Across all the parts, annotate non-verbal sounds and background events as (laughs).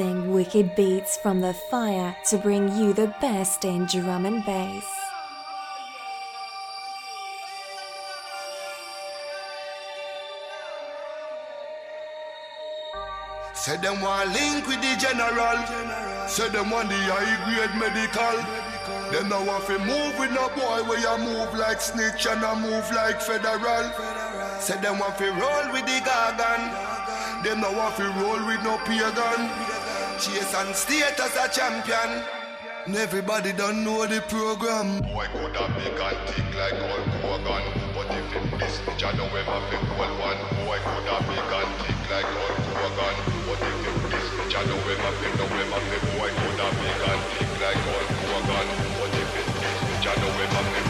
raising wicked beats from the fire to bring you the best in drum and bass. Say them want link with the general. Say them want the high grade medical. Them no want to move with no boy where you move like snitch and I move like federal. Say them want to roll with the gargan. Them no want to roll with no pagan. Chase and Status a champion. And everybody don't know the program. Boy could have big and thick like Hulk Hogan. But if him miss me, I know him have a cool one. Boy could have big and thick like Hulk Hogan. But if him me, I know him have a know him have a Boy could have big and thick like Hulk Hogan. But if him miss me, I know him have a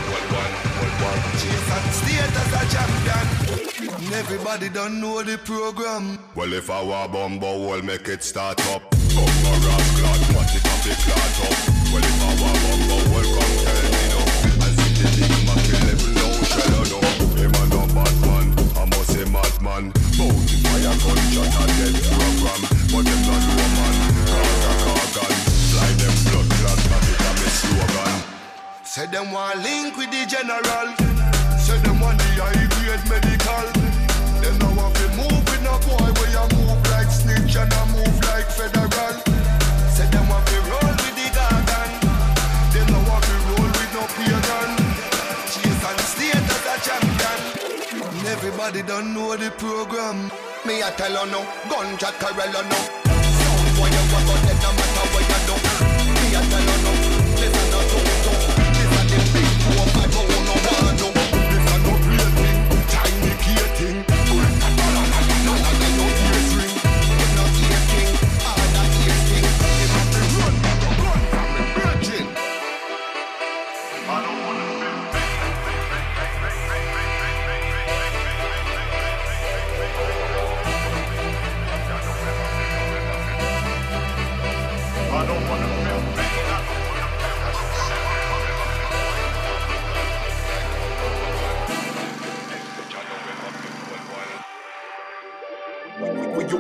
And state as a champion. Everybody don't know the program. Well if I were bumbo, we'll make it start up. Bumbo rap clot, what it have a clot up. Well if I were bumbo, well come tell me no I see the big Mac 11 no shell no Him a no bad man, I must say madman Bounty fire gunshot a dead program. But them not know man, Carter Cargan Fly them blood clot, that it a me slogan Say them want link with the general. Say them want the high grade medical. Them no want to move with no boy where you move like snitch and I move like federal. Say them want to roll with the gargan. Them no want to roll with no pagan. Chase and Status a champion. And everybody don't know the program. Me I tell you no, gunshot Corella no.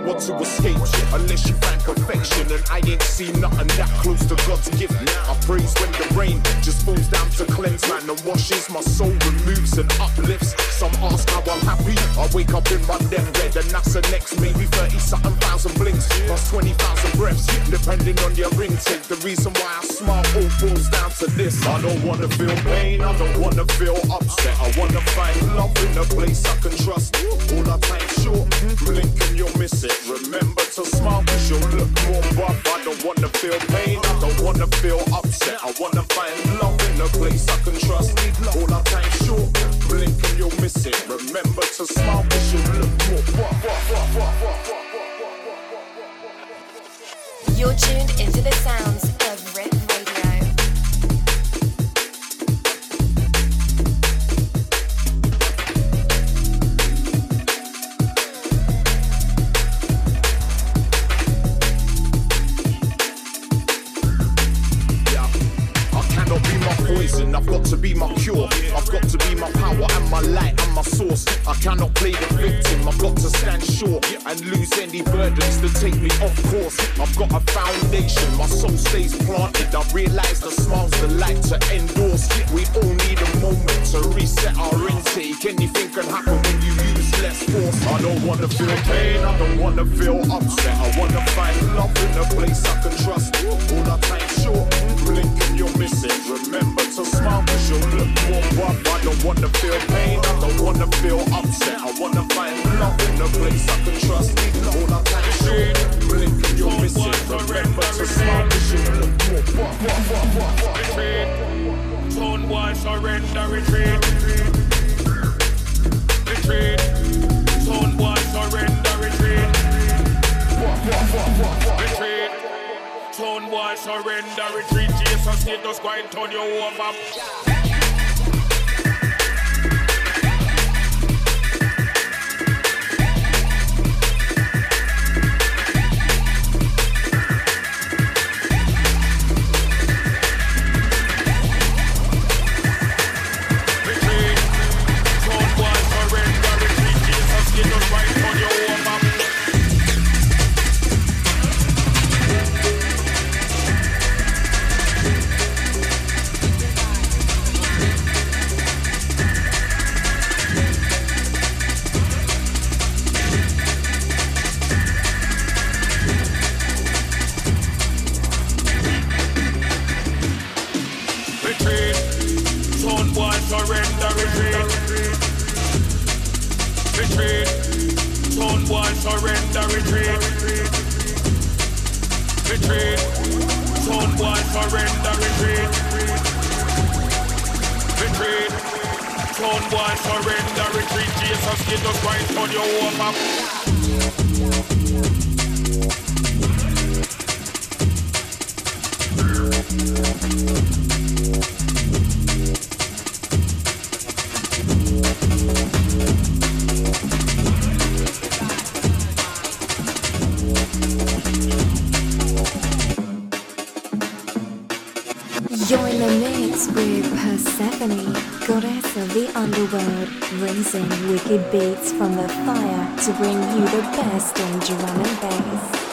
You want to escape Unless you find perfection. And I ain't seen nothing that close to God's gift. I praise when the rain just falls down to cleanse man And washes my soul, removes and uplifts. Some ask how I'm happy. I wake up in my deathbed And that's the next maybe 30 something thousand blinks. Plus 20,000 breaths Depending on your ring take The reason why I smile all falls down to this. I don't wanna feel pain I don't wanna feel upset. I wanna find love in a place I can trust. All our time's short Blink and you'll miss it Remember to smile cause you'll look more buff I don't wanna feel pain I don't wanna feel upset. I wanna find love in a place I can trust. All our time's short Blink and you'll miss it. Remember to smile cause you'll look more buff You're tuned into the sounds I've got to be my cure. I've got to be my power and my light and my source. I cannot play the victim, I've got to stand sure and lose any burdens to take me off course. I've got a foundation, my soul stays planted. I realize the smiles the light to endorse. We all need a moment to reset our intake. Anything can happen when you use less force. I don't wanna feel pain, I don't wanna feel upset. I wanna find love in a place I can trust. All our time short, blink and you'll miss it. Remember to smile cause you'll look more up. I don't wanna feel pain, I don't wanna feel upset. I wanna find love in a place I can trust. All I've can is blink and you'll miss it. Remember to smile cause you'll look more up. Retreat, turn one, surrender, retreat. Retreat, turn one, surrender, retreat. What, what, what, what, what? town, boy, surrender, retreat, chase, and status, quiet, and turn you over. boy surrender, retreat. Retreat. Sound boy surrender, retreat. Retreat. Sound boy surrender, retreat. Jesus, Jesus Christ, on your warm up. In a mix with Persephone, goddess of the underworld, raising wicked beats from the fire to bring you the best in drum and bass.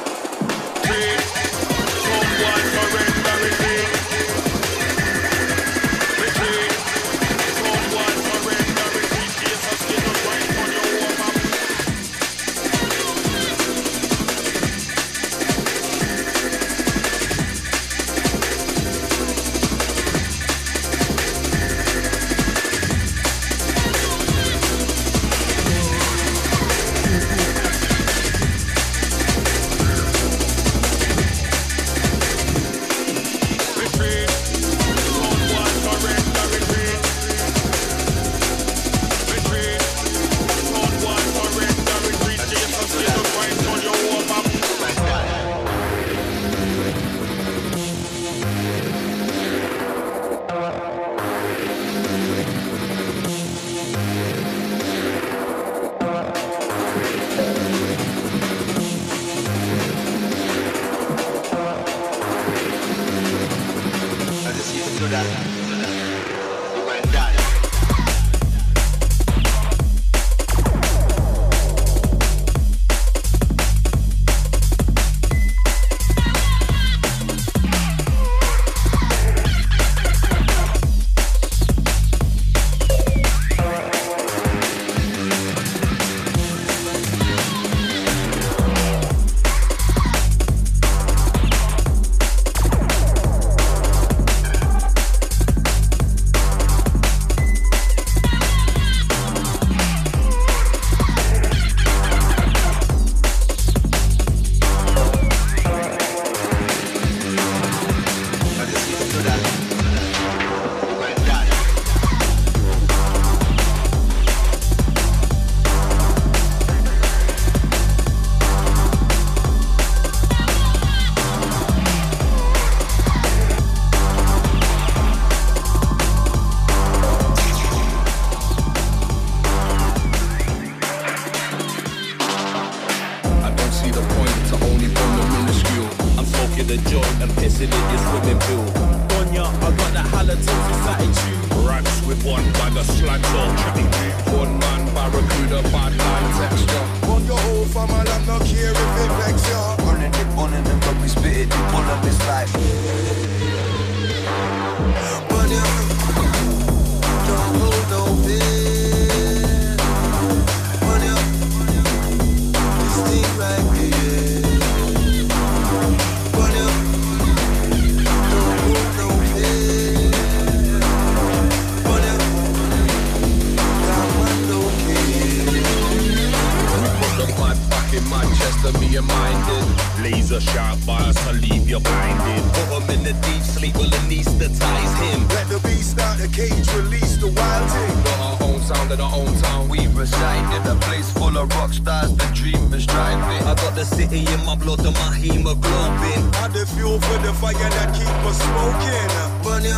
beastatize him. Let the beast out the cage, release the wild thing. Got our own sound in our own town, we reside in a place full of rock stars, the dreamers driving. I got the city in my blood and my hemoglobin. I the fuel for the fire that keep us smoking. Run ya,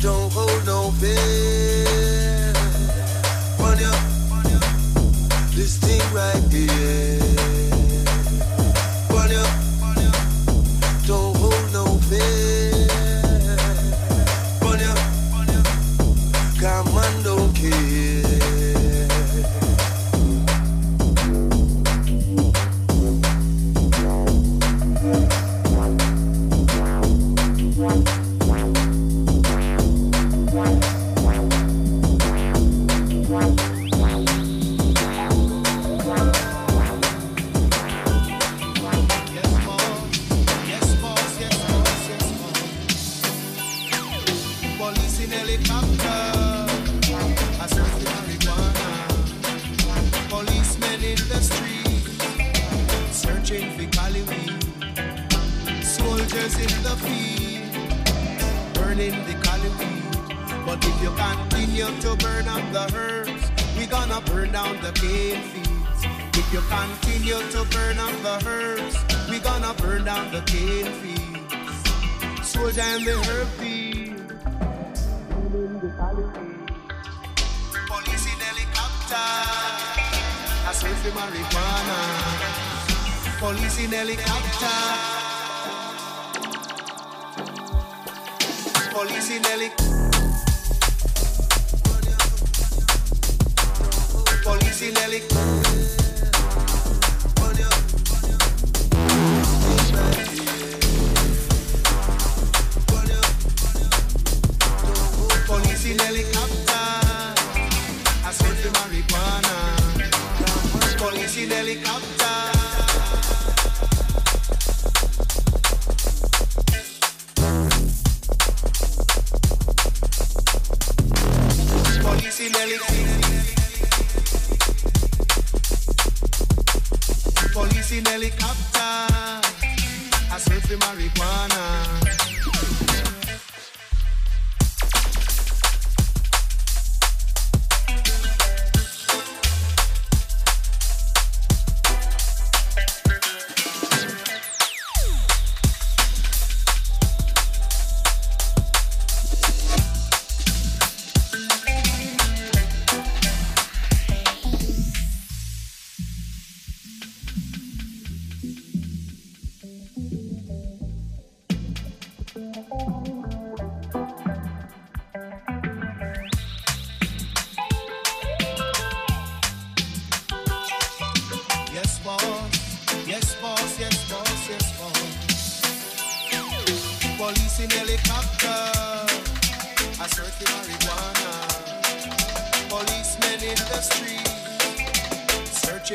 don't hold no fear. Run ya, this thing right here.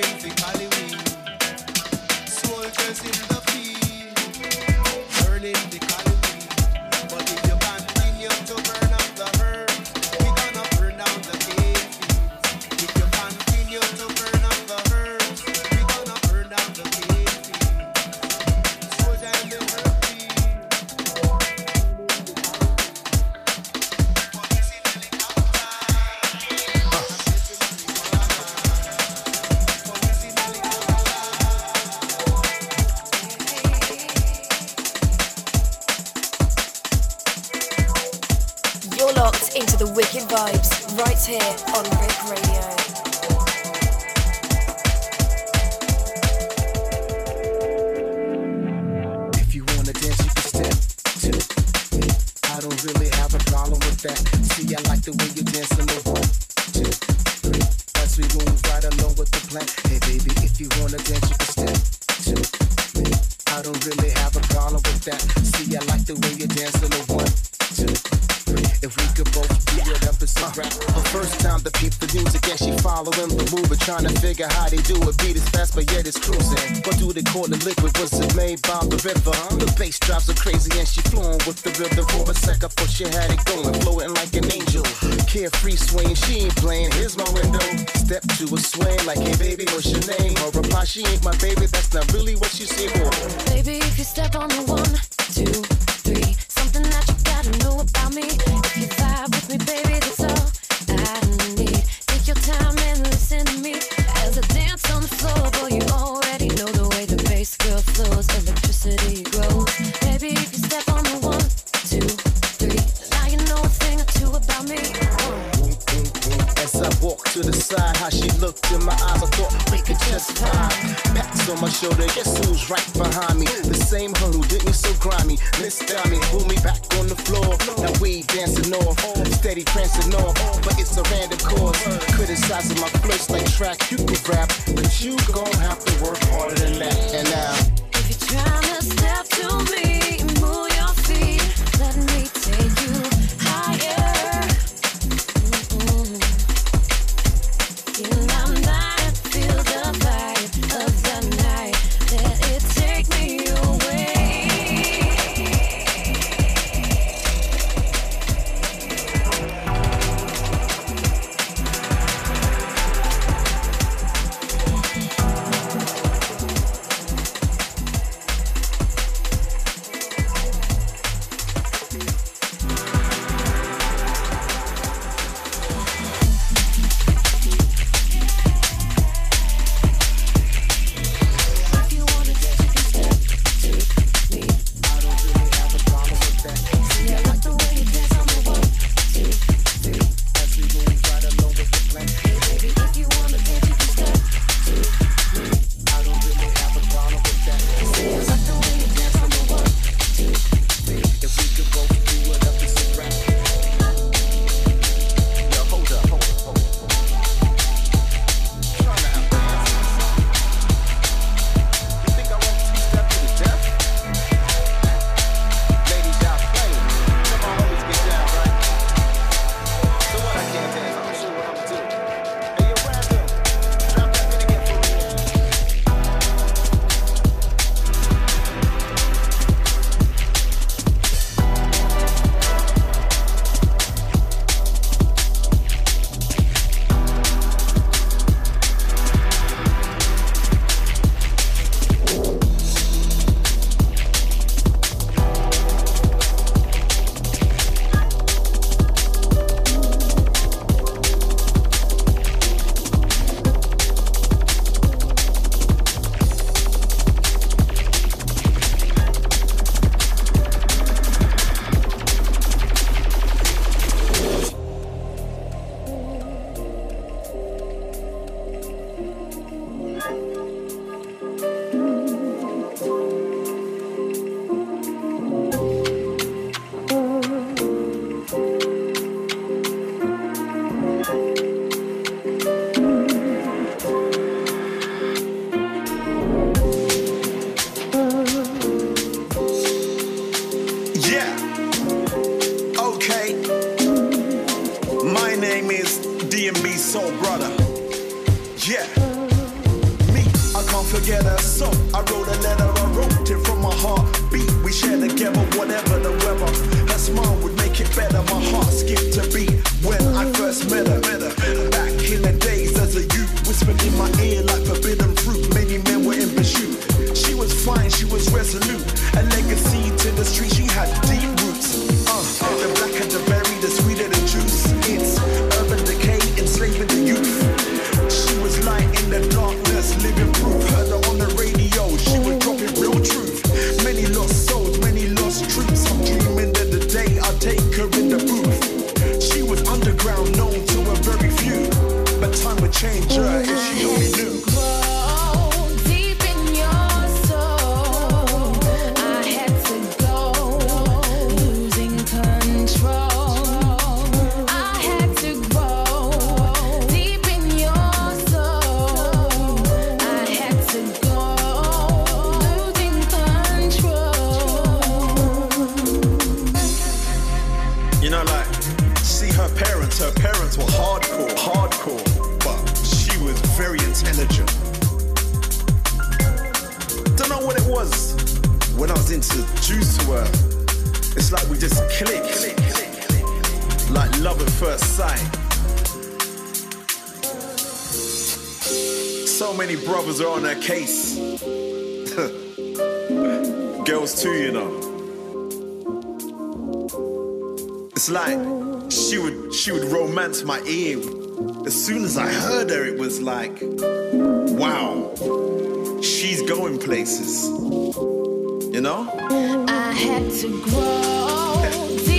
for Halloween. Soul curse my ear, as soon as I heard her, it was like, wow, she's going places. You know? I had to grow. (laughs)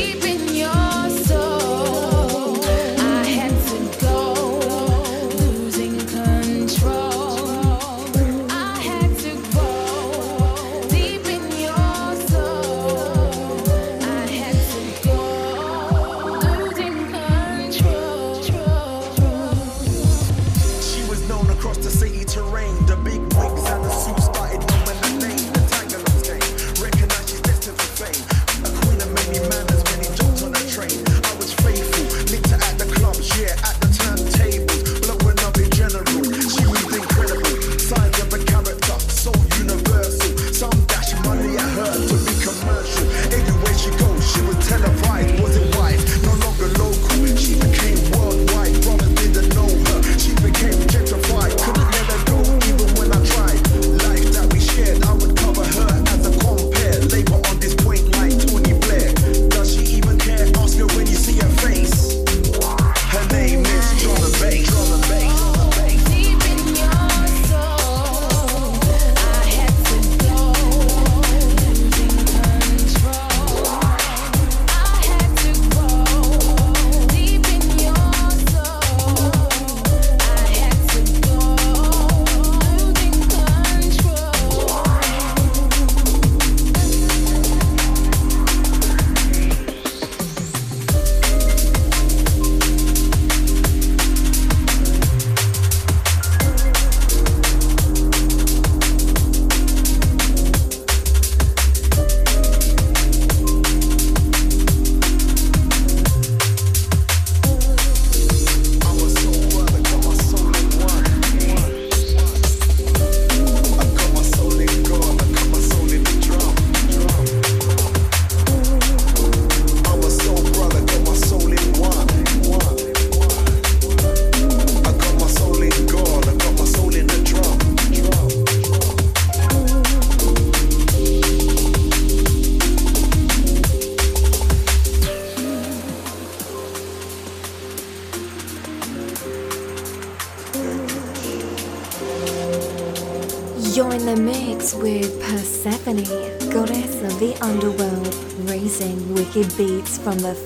from the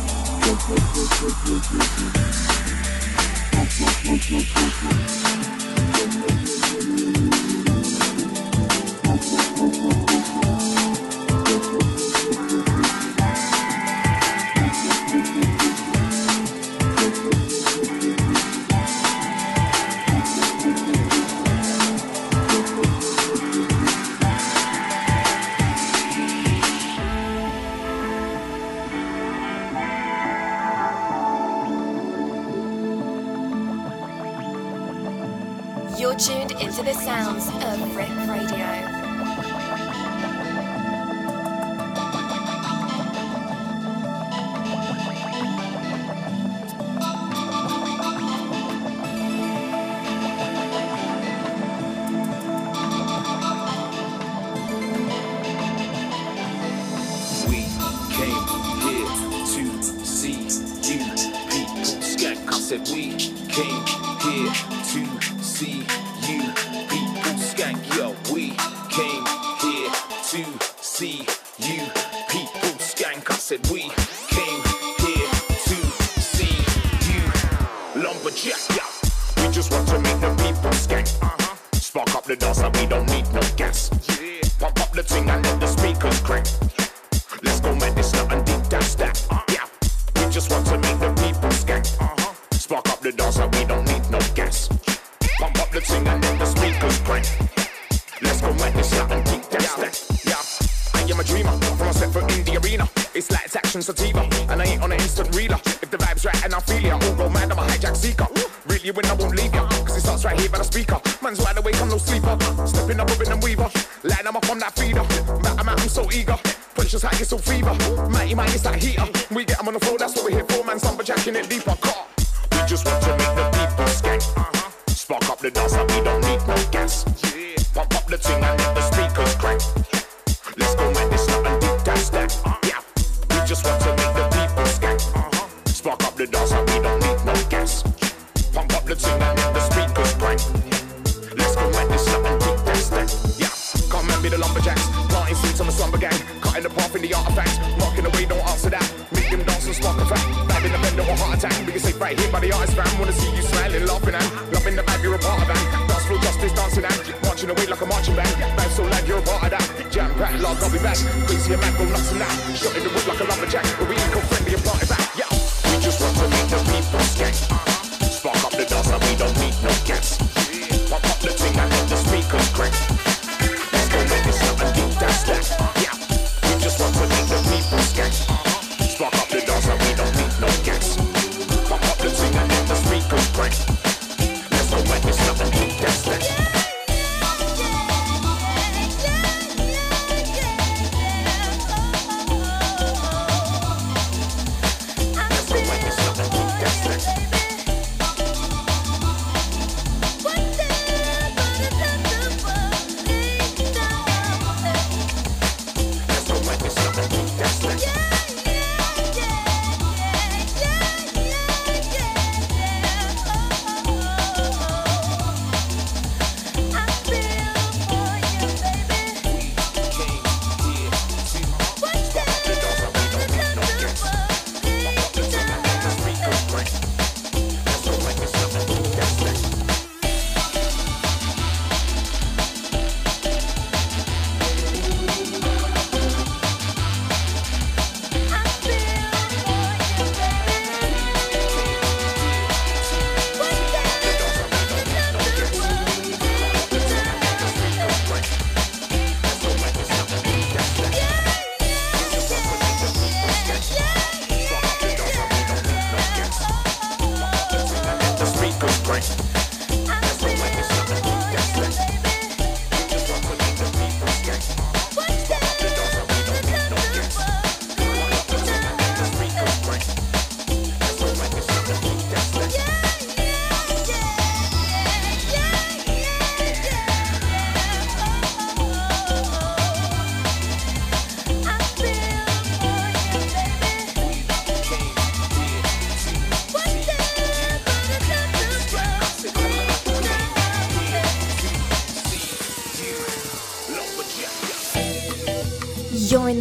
Thank you.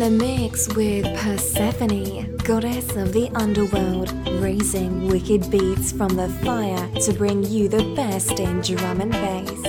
the mix with Persephone, goddess of the underworld, raising wicked beats from the fire to bring you the best in drum and bass.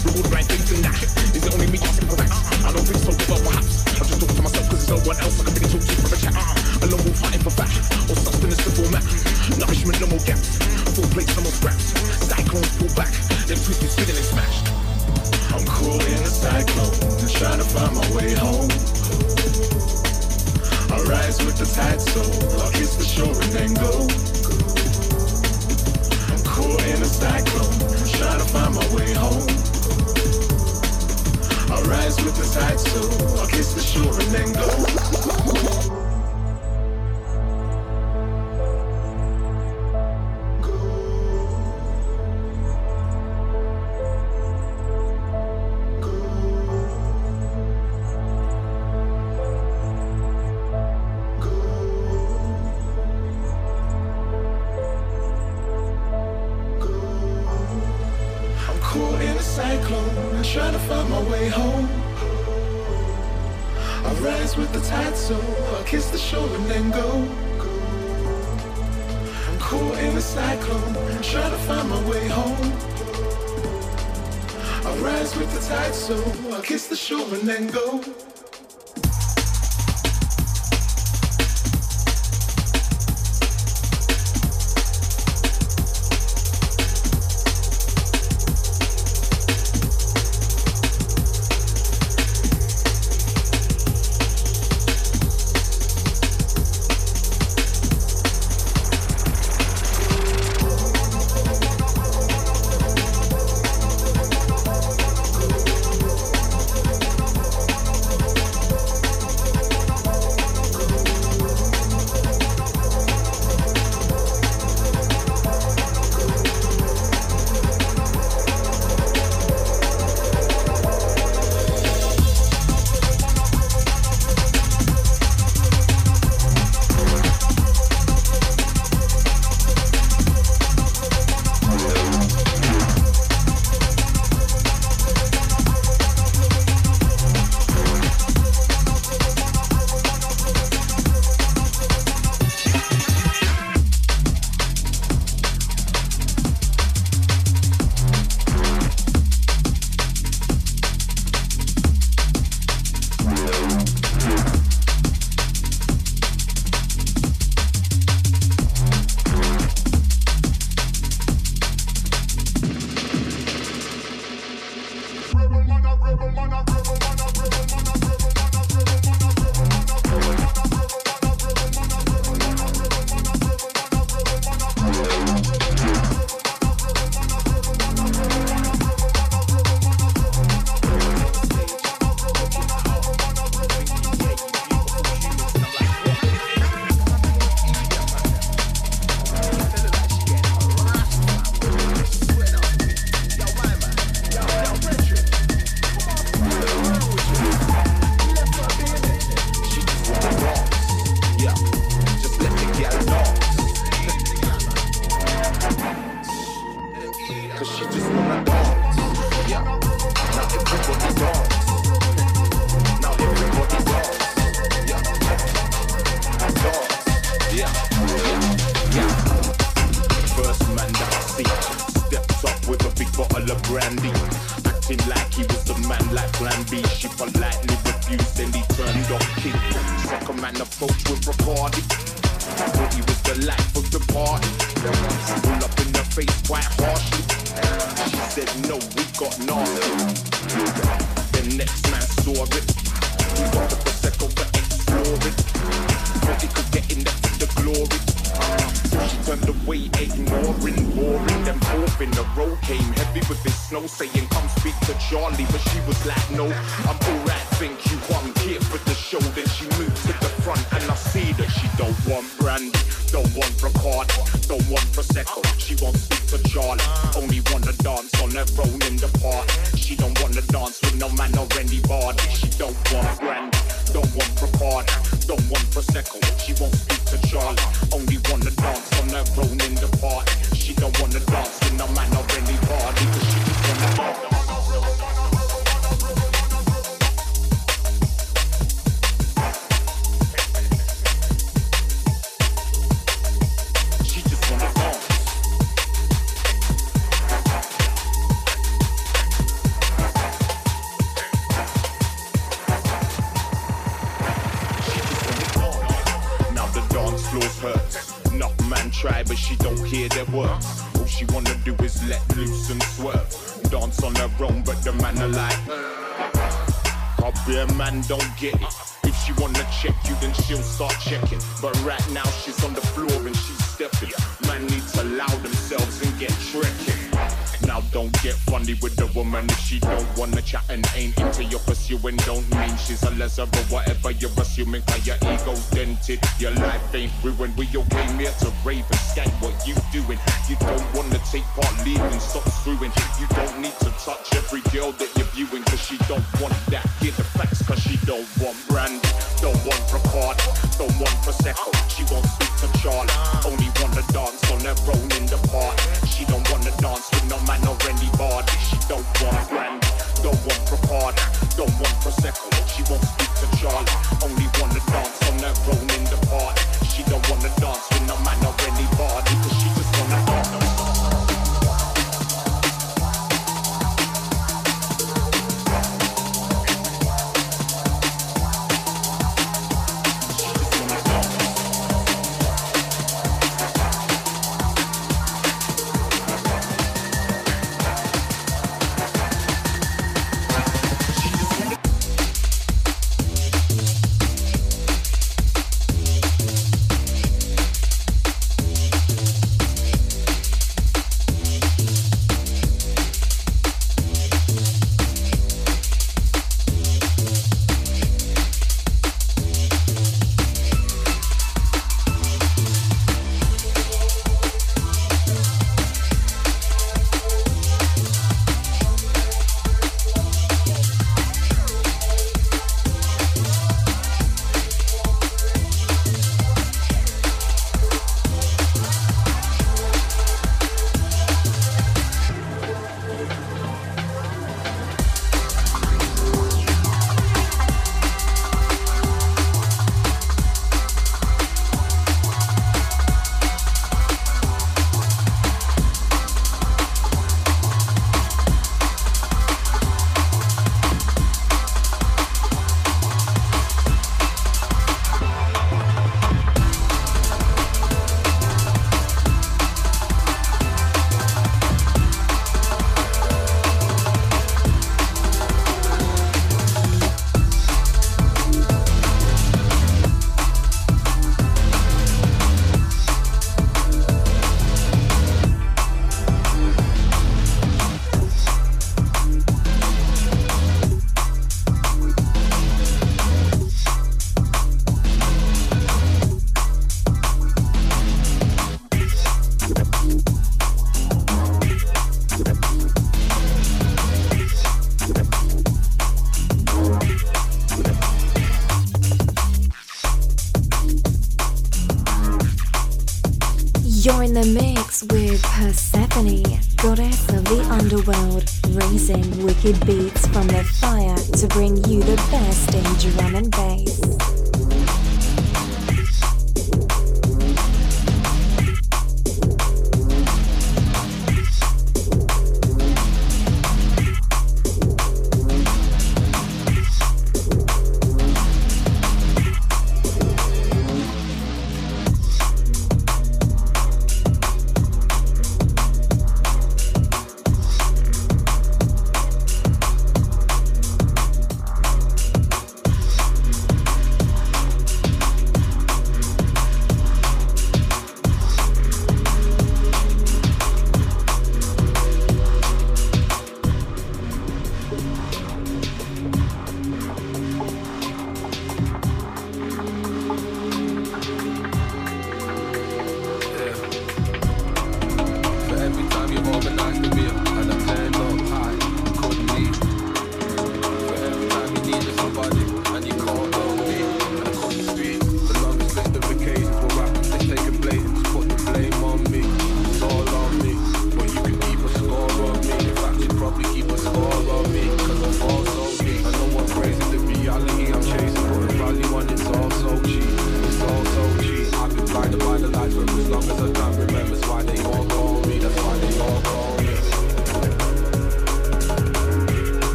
It only me for that? I don't think so. Perhaps I'm just talking to there's no one else I can really talk to ah, alone fighting for format. No more gaps. Full plates, no more scraps. Cyclones pull back. And smashed. I'm cool in a cyclone trying to find my way home. I rise with the tide, so I'll kiss the shore and then go. Caught in a cyclone, trying to find my way home rise with the tide, so I'll kiss the shore and then go.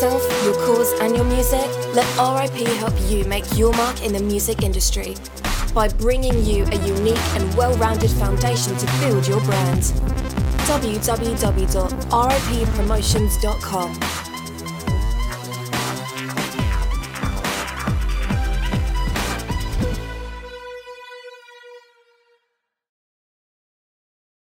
yourself, your cause, and your music, let RIP help you make your mark in the music industry by bringing you a unique and well rounded foundation to build your brand. www.rippromotions.com